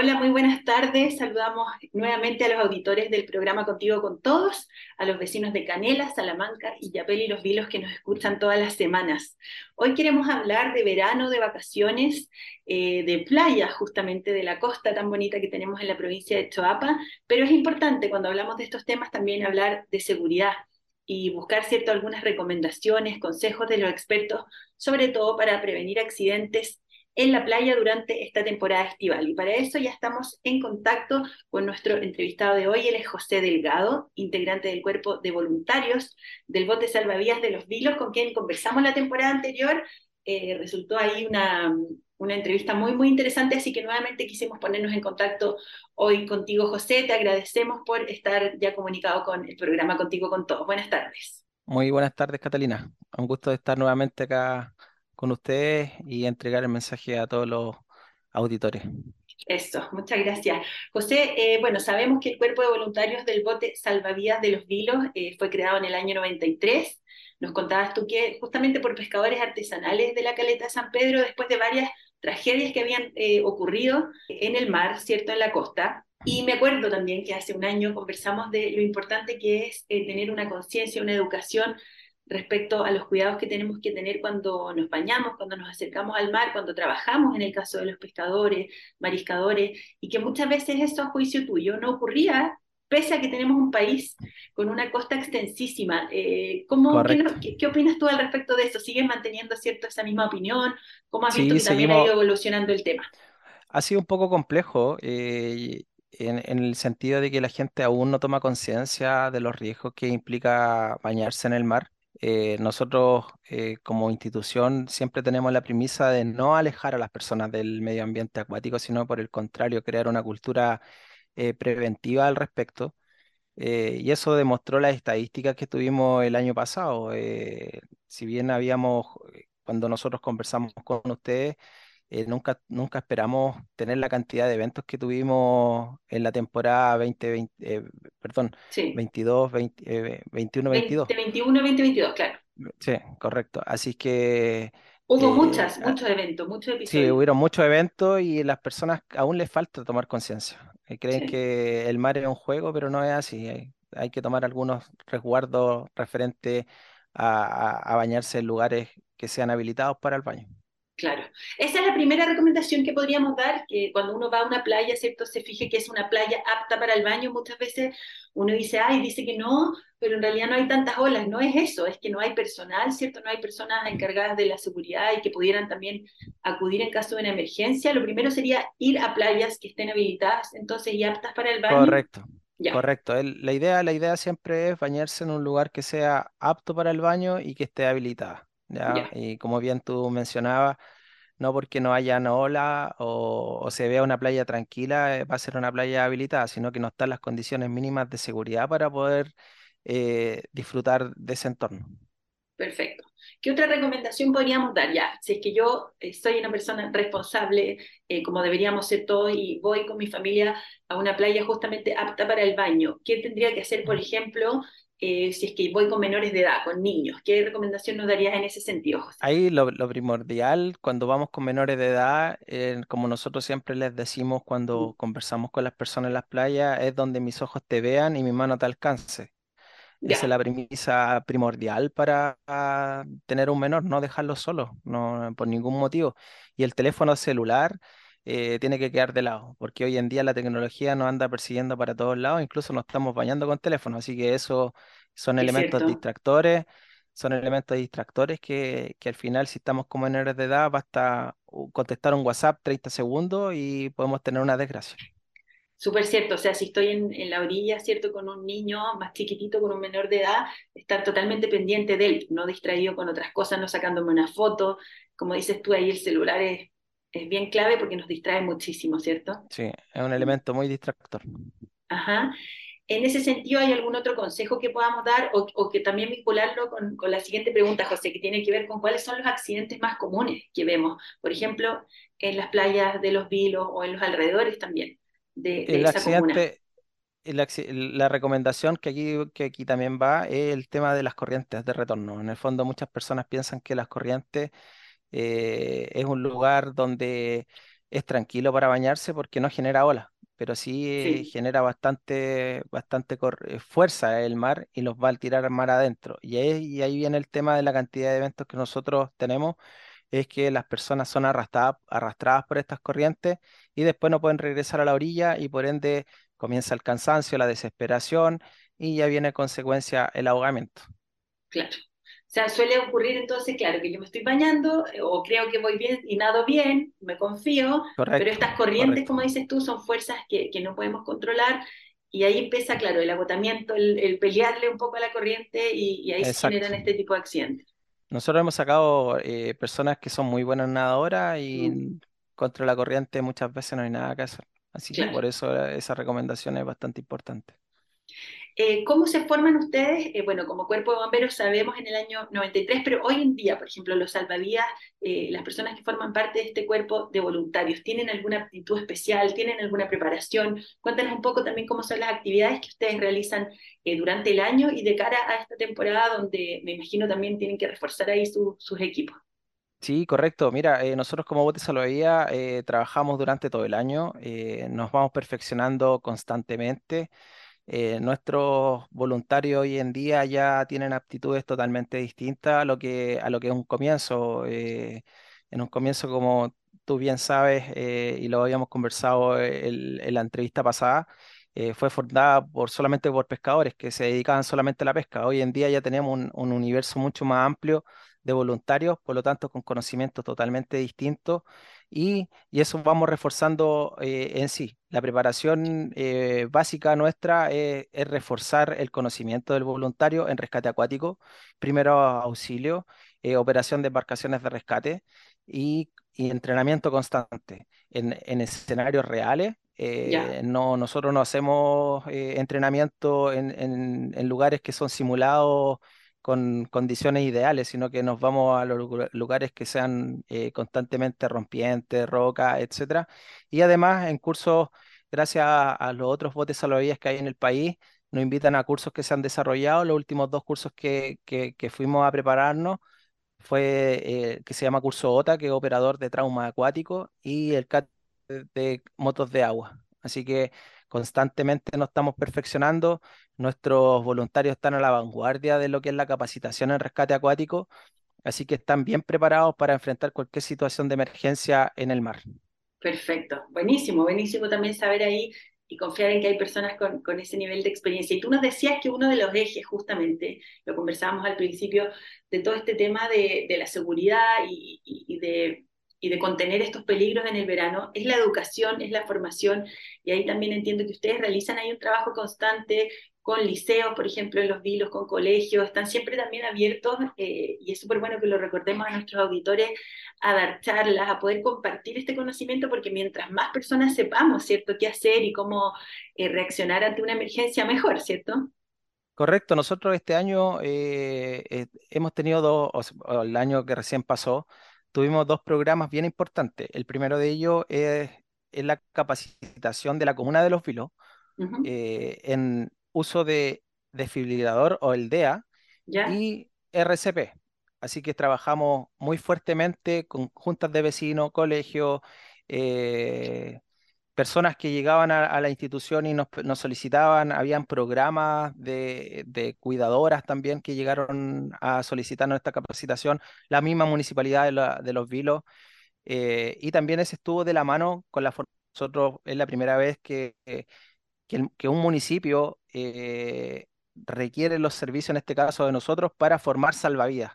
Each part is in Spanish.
Hola, muy buenas tardes. Saludamos nuevamente a los auditores del programa Contigo con Todos, a los vecinos de Canela, Salamanca, Illapel y Los Vilos que nos escuchan todas las semanas. Hoy queremos hablar de verano, de vacaciones, eh, de playa, justamente de la costa tan bonita que tenemos en la provincia de Choapa, pero es importante cuando hablamos de estos temas también hablar de seguridad y buscar cierto algunas recomendaciones, consejos de los expertos, sobre todo para prevenir accidentes en la playa durante esta temporada estival. Y para eso ya estamos en contacto con nuestro entrevistado de hoy, él es José Delgado, integrante del cuerpo de voluntarios del bote salvavidas de los Vilos, con quien conversamos la temporada anterior. Eh, resultó ahí una, una entrevista muy, muy interesante, así que nuevamente quisimos ponernos en contacto hoy contigo, José. Te agradecemos por estar ya comunicado con el programa Contigo con Todos. Buenas tardes. Muy buenas tardes, Catalina. Un gusto estar nuevamente acá con ustedes y entregar el mensaje a todos los auditores. Eso, muchas gracias. José, eh, bueno, sabemos que el Cuerpo de Voluntarios del Bote Salvavidas de los Vilos eh, fue creado en el año 93. Nos contabas tú que justamente por pescadores artesanales de la caleta de San Pedro, después de varias tragedias que habían eh, ocurrido en el mar, ¿cierto?, en la costa. Y me acuerdo también que hace un año conversamos de lo importante que es tener una conciencia, una educación respecto a los cuidados que tenemos que tener cuando nos bañamos, cuando nos acercamos al mar, cuando trabajamos en el caso de los pescadores, mariscadores, y que muchas veces eso a juicio tuyo no ocurría pese a que tenemos un país con una costa extensísima. Eh, ¿cómo, qué, opinas tú al respecto de eso? ¿Sigues manteniendo cierto esa misma opinión? ¿Cómo has visto que también ha ido evolucionando el tema? Ha sido un poco complejo. Eh, en, en, el sentido de que la gente aún no toma conciencia de los riesgos que implica bañarse en el mar. Eh, nosotros eh, como institución siempre tenemos la premisa de no alejar a las personas del medio ambiente acuático, sino por el contrario, crear una cultura eh, preventiva al respecto. y eso demostró las estadísticas que tuvimos el año pasado. si bien habíamos, cuando nosotros conversamos con ustedes, nunca, nunca esperamos tener la cantidad de eventos que tuvimos en la temporada 2020, perdón, 22, 20, 21, 22. 21, 20, 22, claro. Sí, correcto. Así que... Hubo muchas, muchos eventos, muchos episodios. Sí, hubieron muchos eventos y las personas aún les falta tomar conciencia. Creen que el mar es un juego, pero no es así. Hay, hay que tomar algunos resguardos referentes a, a bañarse en lugares que sean habilitados para el baño. Claro. Esa es la primera recomendación que podríamos dar, que cuando uno va a una playa, ¿cierto? Se fije que es una playa apta para el baño. Muchas veces uno dice, ay, dice que no, pero en realidad no hay tantas olas. No es eso, es que no hay personal, ¿cierto? No hay personas encargadas de la seguridad y que pudieran también acudir en caso de una emergencia. Lo primero sería ir a playas que estén habilitadas, entonces, y aptas para el baño. Correcto. Correcto. la, idea, la idea siempre es bañarse en un lugar que sea apto para el baño y que esté habilitada. ¿Ya? Y como bien tú mencionabas, no porque no haya ola o, o, se vea una playa tranquila, eh, va a ser una playa habilitada, sino que no están las condiciones mínimas de seguridad para poder eh, disfrutar de ese entorno. Perfecto. ¿Qué otra recomendación podríamos dar ya? Si es que yo eh, soy una persona responsable, como deberíamos ser todos, y voy con mi familia a una playa justamente apta para el baño, ¿qué tendría que hacer, por ejemplo, eh, si es que voy con menores de edad, con niños. ¿Qué recomendación nos darías en ese sentido, José? Ahí lo, primordial cuando vamos con menores de edad, eh, como nosotros siempre les decimos cuando conversamos con las personas en las playas, es donde mis ojos te vean y mi mano te alcance. Esa es la premisa primordial para tener un menor, no dejarlo solo, no, por ningún motivo. Y el teléfono celular eh, tiene que quedar de lado, porque hoy en día la tecnología nos anda persiguiendo para todos lados, incluso nos estamos bañando con teléfono, así que eso son elementos distractores, son elementos distractores que, que, al final si estamos como menores de edad basta contestar un WhatsApp 30 segundos y podemos tener una desgracia. Súper cierto, o sea, si estoy en, en, la orilla, ¿cierto? Con un niño más chiquitito, con un menor de edad, estar totalmente pendiente de él, no distraído con otras cosas, no sacándome una foto. Como dices tú, ahí el celular es es bien clave porque nos distrae muchísimo, ¿cierto? Sí, es un elemento muy distractor. Ajá. En ese sentido, ¿hay algún otro consejo que podamos dar o, que también vincularlo con, la siguiente pregunta, José, que tiene que ver con cuáles son los accidentes más comunes que vemos? Por ejemplo, en las playas de los Vilos o en los alrededores también de, el esa accidente, la recomendación que aquí, que aquí también va es el tema de las corrientes de retorno. En el fondo, muchas personas piensan que las corrientes eh, es un lugar donde es tranquilo para bañarse porque no genera olas, pero sí Sí, genera bastante, bastante eh, fuerza el mar y los va a tirar al mar adentro. Y ahí, y ahí viene el tema de la cantidad de eventos que nosotros tenemos, es que las personas son arrastradas, arrastradas por estas corrientes y después no pueden regresar a la orilla y por ende comienza el cansancio, la desesperación y ya viene en consecuencia el ahogamiento. claro. O sea, suele ocurrir entonces, claro, que yo me estoy bañando eh, o creo que voy bien y nado bien, me confío, pero Correcto, estas corrientes, correcto. como dices tú, son fuerzas que, que no podemos controlar y ahí empieza, claro, el agotamiento, el, el pelearle un poco a la corriente y, y ahí se Exacto. generan este tipo de accidentes. Nosotros hemos sacado eh, personas que son muy buenas nadadoras Mm, y contra la corriente muchas veces no hay nada que hacer. Así que claro. por eso esa recomendación es bastante importante. Eh, ¿Cómo se forman ustedes? Eh, bueno, como cuerpo de bomberos sabemos en el año 93, pero hoy en día, por ejemplo, los salvavidas, eh, las personas que forman parte de este cuerpo de voluntarios, ¿tienen alguna aptitud especial? ¿Tienen alguna preparación? Cuéntanos un poco también cómo son las actividades que ustedes realizan durante el año y de cara a esta temporada donde me imagino también tienen que reforzar ahí su, sus equipos. Sí, correcto. Mira, nosotros como Bote Salvavidas eh, trabajamos durante todo el año, nos vamos perfeccionando constantemente. Eh, nuestros voluntarios hoy en día ya tienen aptitudes totalmente distintas a lo que, a lo que es un comienzo. Eh, en un comienzo, como tú bien sabes, eh, y lo habíamos conversado el- en la entrevista pasada, eh, fue fundada por, solamente por pescadores que se dedicaban solamente a la pesca. Hoy en día ya tenemos un universo mucho más amplio de voluntarios, por lo tanto con conocimientos totalmente distintos y, y eso vamos reforzando eh, en sí. La preparación eh, básica nuestra eh, es reforzar el conocimiento del voluntario en rescate acuático, primero auxilio, eh, operación de embarcaciones de rescate y, y entrenamiento constante en, en escenarios reales. Eh, no, nosotros no hacemos eh, entrenamiento en, en- en lugares que son simulados con condiciones ideales, sino que nos vamos a los lugar- lugares que sean eh, constantemente rompientes, roca, etcétera. Y además en cursos, gracias a, los otros botes salvavidas que hay en el país, nos invitan a cursos que se han desarrollado. Los últimos dos cursos que, que, fuimos a prepararnos fue eh, que se llama curso OTA, que es operador de trauma acuático, y el CAT de motos de agua. Así que constantemente nos estamos perfeccionando. Nuestros voluntarios están a la vanguardia de lo que es la capacitación en rescate acuático, así que están bien preparados para enfrentar cualquier situación de emergencia en el mar. perfecto. Buenísimo, buenísimo también saber ahí y confiar en que hay personas con, ese nivel de experiencia. Y tú nos decías que uno de los ejes, justamente, lo conversábamos al principio, de todo este tema de, la seguridad y de y de contener estos peligros en el verano, es la educación, es la formación, y ahí también entiendo que ustedes realizan ahí un trabajo constante con liceos, por ejemplo, en los vilos, con colegios, están siempre también abiertos, eh, y es súper bueno que lo recordemos a nuestros auditores, a dar charlas, a poder compartir este conocimiento, porque mientras más personas sepamos, ¿cierto?, qué hacer y cómo eh, reaccionar ante una emergencia, mejor, ¿cierto? Correcto, nosotros este año eh, hemos tenido dos, o el año que recién pasó, tuvimos dos programas bien importantes. El primero de ellos es, es la capacitación de la Comuna de Los Vilos Uh -huh. eh, en uso de desfibrilador o el DEA y RCP. Así que trabajamos muy fuertemente con juntas de vecinos, colegios, eh, personas que llegaban a, a la institución y nos, nos solicitaban, habían programas de, de cuidadoras también que llegaron a solicitar nuestra capacitación, la misma municipalidad de, la- de Los Vilos, eh, y también ese estuvo de la mano con la. Nosotros es la primera vez que, que, el- que un municipio eh, requiere los servicios, en este caso de nosotros, para formar salvavidas.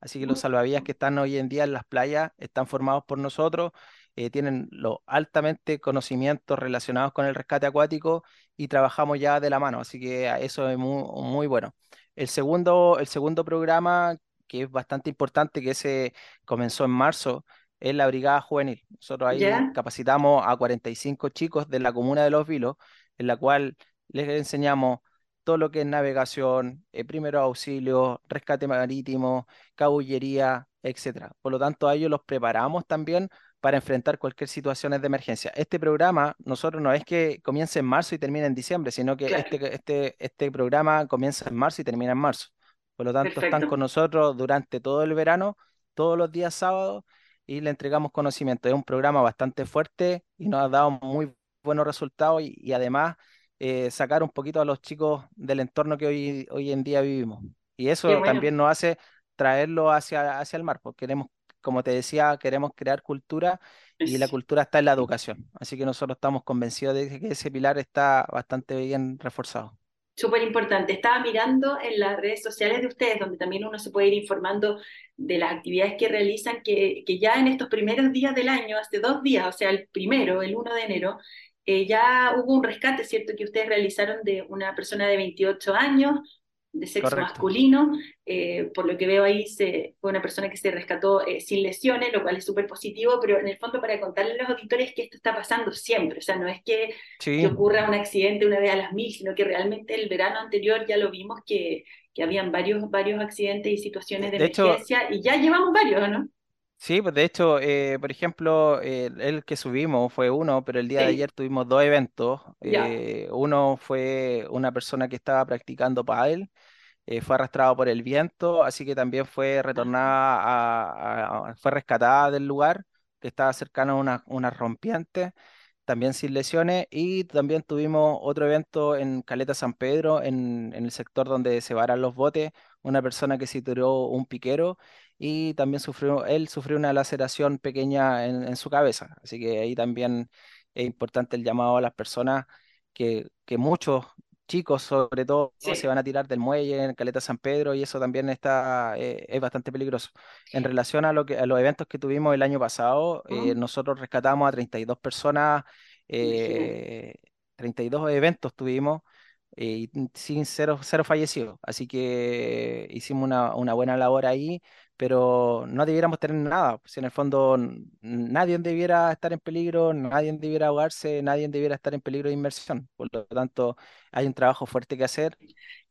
Así que los salvavidas que están hoy en día en las playas están formados por nosotros, eh, tienen los altamente conocimientos relacionados con el rescate acuático y trabajamos ya de la mano, así que eso es muy, muy bueno. El segundo, el segundo programa, que es bastante importante, que se comenzó en marzo, es la Brigada Juvenil. Nosotros ahí capacitamos a 45 chicos de la comuna de Los Vilos, en la cual les enseñamos todo lo que es navegación, eh, primeros auxilios, rescate marítimo, cabullería, etcétera. Por lo tanto, a ellos los preparamos también para enfrentar cualquier situación de emergencia. Este programa, nosotros no es que comience en marzo y termine en diciembre, sino que Claro, este, este, este programa comienza en marzo y termina en marzo. Por lo tanto, están con nosotros durante todo el verano, todos los días sábados, y le entregamos conocimiento. Es un programa bastante fuerte y nos ha dado muy buenos resultados y, y además eh, sacar un poquito a los chicos del entorno que hoy, hoy en día vivimos. Y eso bueno. también nos hace traerlo hacia, hacia el mar, porque queremos, como te decía, queremos crear cultura y la cultura está en la educación. Así que nosotros estamos convencidos de que ese pilar está bastante bien reforzado. súper importante. Estaba mirando en las redes sociales de ustedes, donde también uno se puede ir informando de las actividades que realizan, que, que ya en estos primeros días del año, hace dos días, o sea, el primero, el 1 de enero, eh, ya hubo un rescate, ¿cierto?, que ustedes realizaron de una persona de 28 años, de sexo Correcto. masculino, eh, por lo que veo ahí se, fue una persona que se rescató eh, sin lesiones, lo cual es súper positivo, pero en el fondo para contarle a los auditores que esto está pasando siempre, o sea, no es que, ocurra un accidente una vez a las mil, sino que realmente el verano anterior ya lo vimos que, que habían varios, varios accidentes y situaciones de de hecho, emergencia y ya llevamos varios, ¿no? Sí, pues de hecho, eh, por ejemplo, eh, el que subimos fue uno, pero el día de Sí, ayer tuvimos dos eventos. ya. Eh, uno fue una persona que estaba practicando pádel, eh, fue arrastrado por el viento, así que también fue retornada a, a- fue rescatada del lugar, que estaba cercano a una, una rompiente, también sin lesiones, y también tuvimos otro evento en Caleta San Pedro, en, en el sector donde se varan los botes, una persona que se tiró un piquero y también sufrió, él sufrió una laceración pequeña en, en su cabeza. Así que ahí también es importante el llamado a las personas que, que muchos chicos, sobre todo, se van a tirar del muelle en Caleta San Pedro y eso también está, eh, es bastante peligroso. En relación a, lo que, a los eventos que tuvimos el año pasado, eh, ¿Mm? nosotros rescatamos a 32 personas, eh, 32 eventos tuvimos eh, sin cero, cero fallecidos. Así que hicimos una, una buena labor ahí, pero no debiéramos tener nada. Si en el fondo nadie debiera estar en peligro, nadie debiera ahogarse, nadie debiera estar en peligro de inmersión. Por lo tanto, hay un trabajo fuerte que hacer.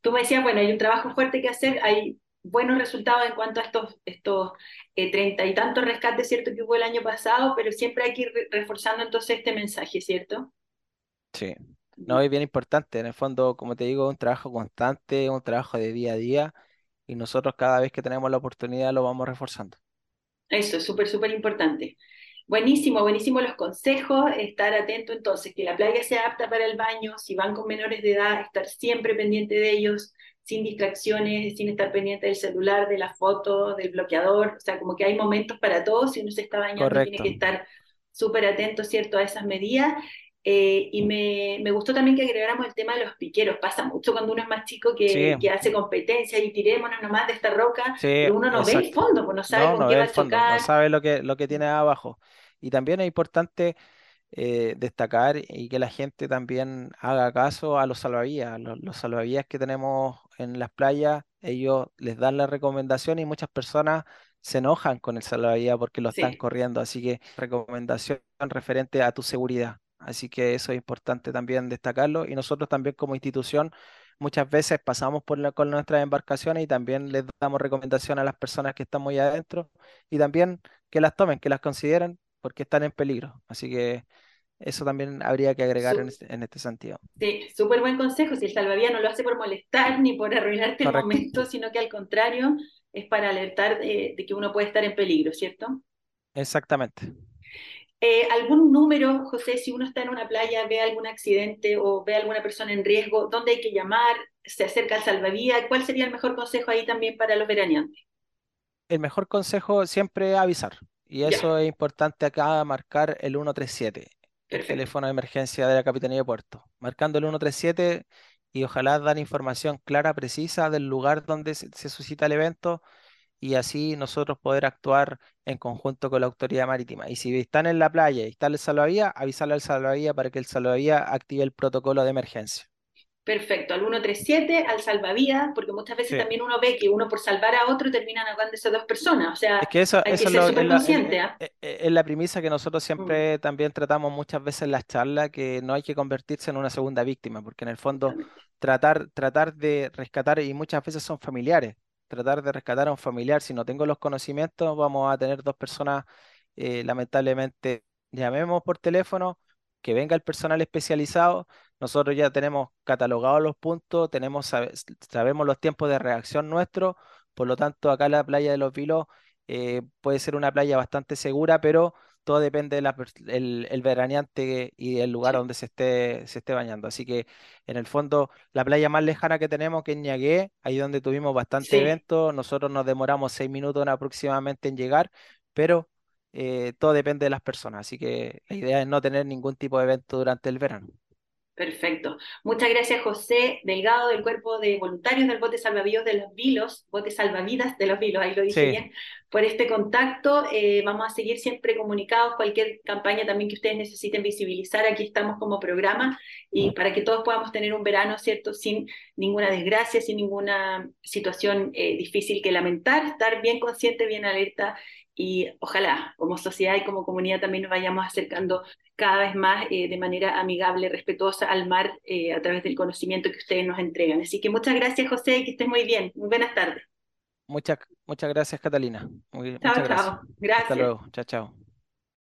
Tú me decías, bueno, hay un trabajo fuerte que hacer, hay buenos resultados en cuanto a estos, estos eh, treinta y tantos rescates, ¿cierto?, que hubo el año pasado, pero siempre hay que ir re- reforzando entonces este mensaje, ¿cierto? Sí. No, es bien importante. En el fondo, como te digo, es un trabajo constante, un trabajo de día a día, y nosotros cada vez que tenemos la oportunidad lo vamos reforzando. Eso es súper, súper importante. Buenísimo, buenísimo los consejos, estar atento entonces, que la playa sea apta para el baño, si van con menores de edad, estar siempre pendiente de ellos, sin distracciones, sin estar pendiente del celular, de la foto, del bloqueador, o sea, como que hay momentos para todos, si uno se está bañando tiene que estar súper atento, ¿cierto?, a esas medidas. Eh, y me, me, gustó también que agregáramos el tema de los piqueros. Pasa mucho cuando uno es más chico Sí, que, hace competencia y tirémonos nomás de esta roca, sí, pero uno no ve el fondo, pues no sabe No, con no qué va a fondo, no chocar. sabe lo que, lo que tiene abajo. Y también es importante eh, destacar y que la gente también haga caso a los salvavidas. Los, los salvavidas que tenemos en las playas, ellos les dan la recomendación y muchas personas se enojan con el salvavidas porque lo están corriendo. Así que recomendación referente a tu seguridad. Así que eso es importante también destacarlo. Y nosotros también como institución muchas veces pasamos por la- con nuestras embarcaciones y también les damos recomendación a las personas que están muy adentro y también que las tomen, que las consideren porque están en peligro. Así que eso también habría que agregar en este, en este sentido. sí, súper buen consejo. Si el salvavidas no lo hace por molestar ni por arruinarte el Correcto. momento, sino que al contrario es para alertar de, de que uno puede estar en peligro, ¿cierto? Exactamente. Eh, ¿algún número, José, si uno está en una playa, ve algún accidente o ve alguna persona en riesgo, dónde hay que llamar? ¿Se acerca al salvavidas? ¿Cuál sería el mejor consejo ahí también para los veraneantes? El mejor consejo siempre es avisar. Y Ya, eso es importante acá, marcar el 137, el teléfono de emergencia de la Capitanía de Puerto. Marcando el 137 y ojalá dar información clara, precisa del lugar donde se, se suscita el evento y así nosotros poder actuar en conjunto con la autoridad marítima. Y si están en la playa y está el salvavidas, avisarle al salvavidas para que el salvavidas active el protocolo de emergencia. Perfecto, al 137, al salvavidas, porque muchas veces Sí. también uno ve que uno por salvar a otro terminan ahogándose dos personas. O Es sea, que eso, hay que eso es, ser lo- es la, es- consciente, ¿ah? es- es- es la premisa que nosotros Mm, siempre también tratamos muchas veces en las charlas, que no hay que convertirse en una segunda víctima, porque en el fondo tratar, tratar de rescatar, y muchas veces son familiares, tratar de rescatar a un familiar, si no tengo los conocimientos, vamos a tener dos personas, eh, lamentablemente, llamemos por teléfono, que venga el personal especializado, nosotros ya tenemos catalogados los puntos, tenemos, sabe- sabemos los tiempos de reacción nuestros, por lo tanto, acá la playa de Los Vilos, eh, puede ser una playa bastante segura, pero todo depende del el, veraneante y el lugar donde se esté, se esté bañando. Así que en el fondo, la playa más lejana que tenemos, que es Ñagué, ahí donde tuvimos bastante evento, nosotros nos demoramos seis minutos aproximadamente en llegar, pero eh, todo depende de las personas. Así que la idea es no tener ningún tipo de evento durante el verano. Perfecto. Muchas gracias, José Delgado, del Cuerpo de Voluntarios del Bote Salvavidas de los Vilos, Bote Salvavidas de los Vilos, ahí lo dije bien, por este contacto. Eh, vamos a seguir siempre comunicados, cualquier campaña también que ustedes necesiten visibilizar, aquí estamos como programa, y para que todos podamos tener un verano, ¿cierto?, sin ninguna desgracia, sin ninguna situación eh, difícil que lamentar, estar bien consciente, bien alerta y ojalá como sociedad y como comunidad también nos vayamos acercando cada vez más eh, de manera amigable, respetuosa al mar eh, a través del conocimiento que ustedes nos entregan. Así que muchas gracias José, que estés muy bien. Muy buenas tardes. Muchas, muchas gracias Catalina. Muy, chao, chao. Gracias. Hasta luego. Chao, chao.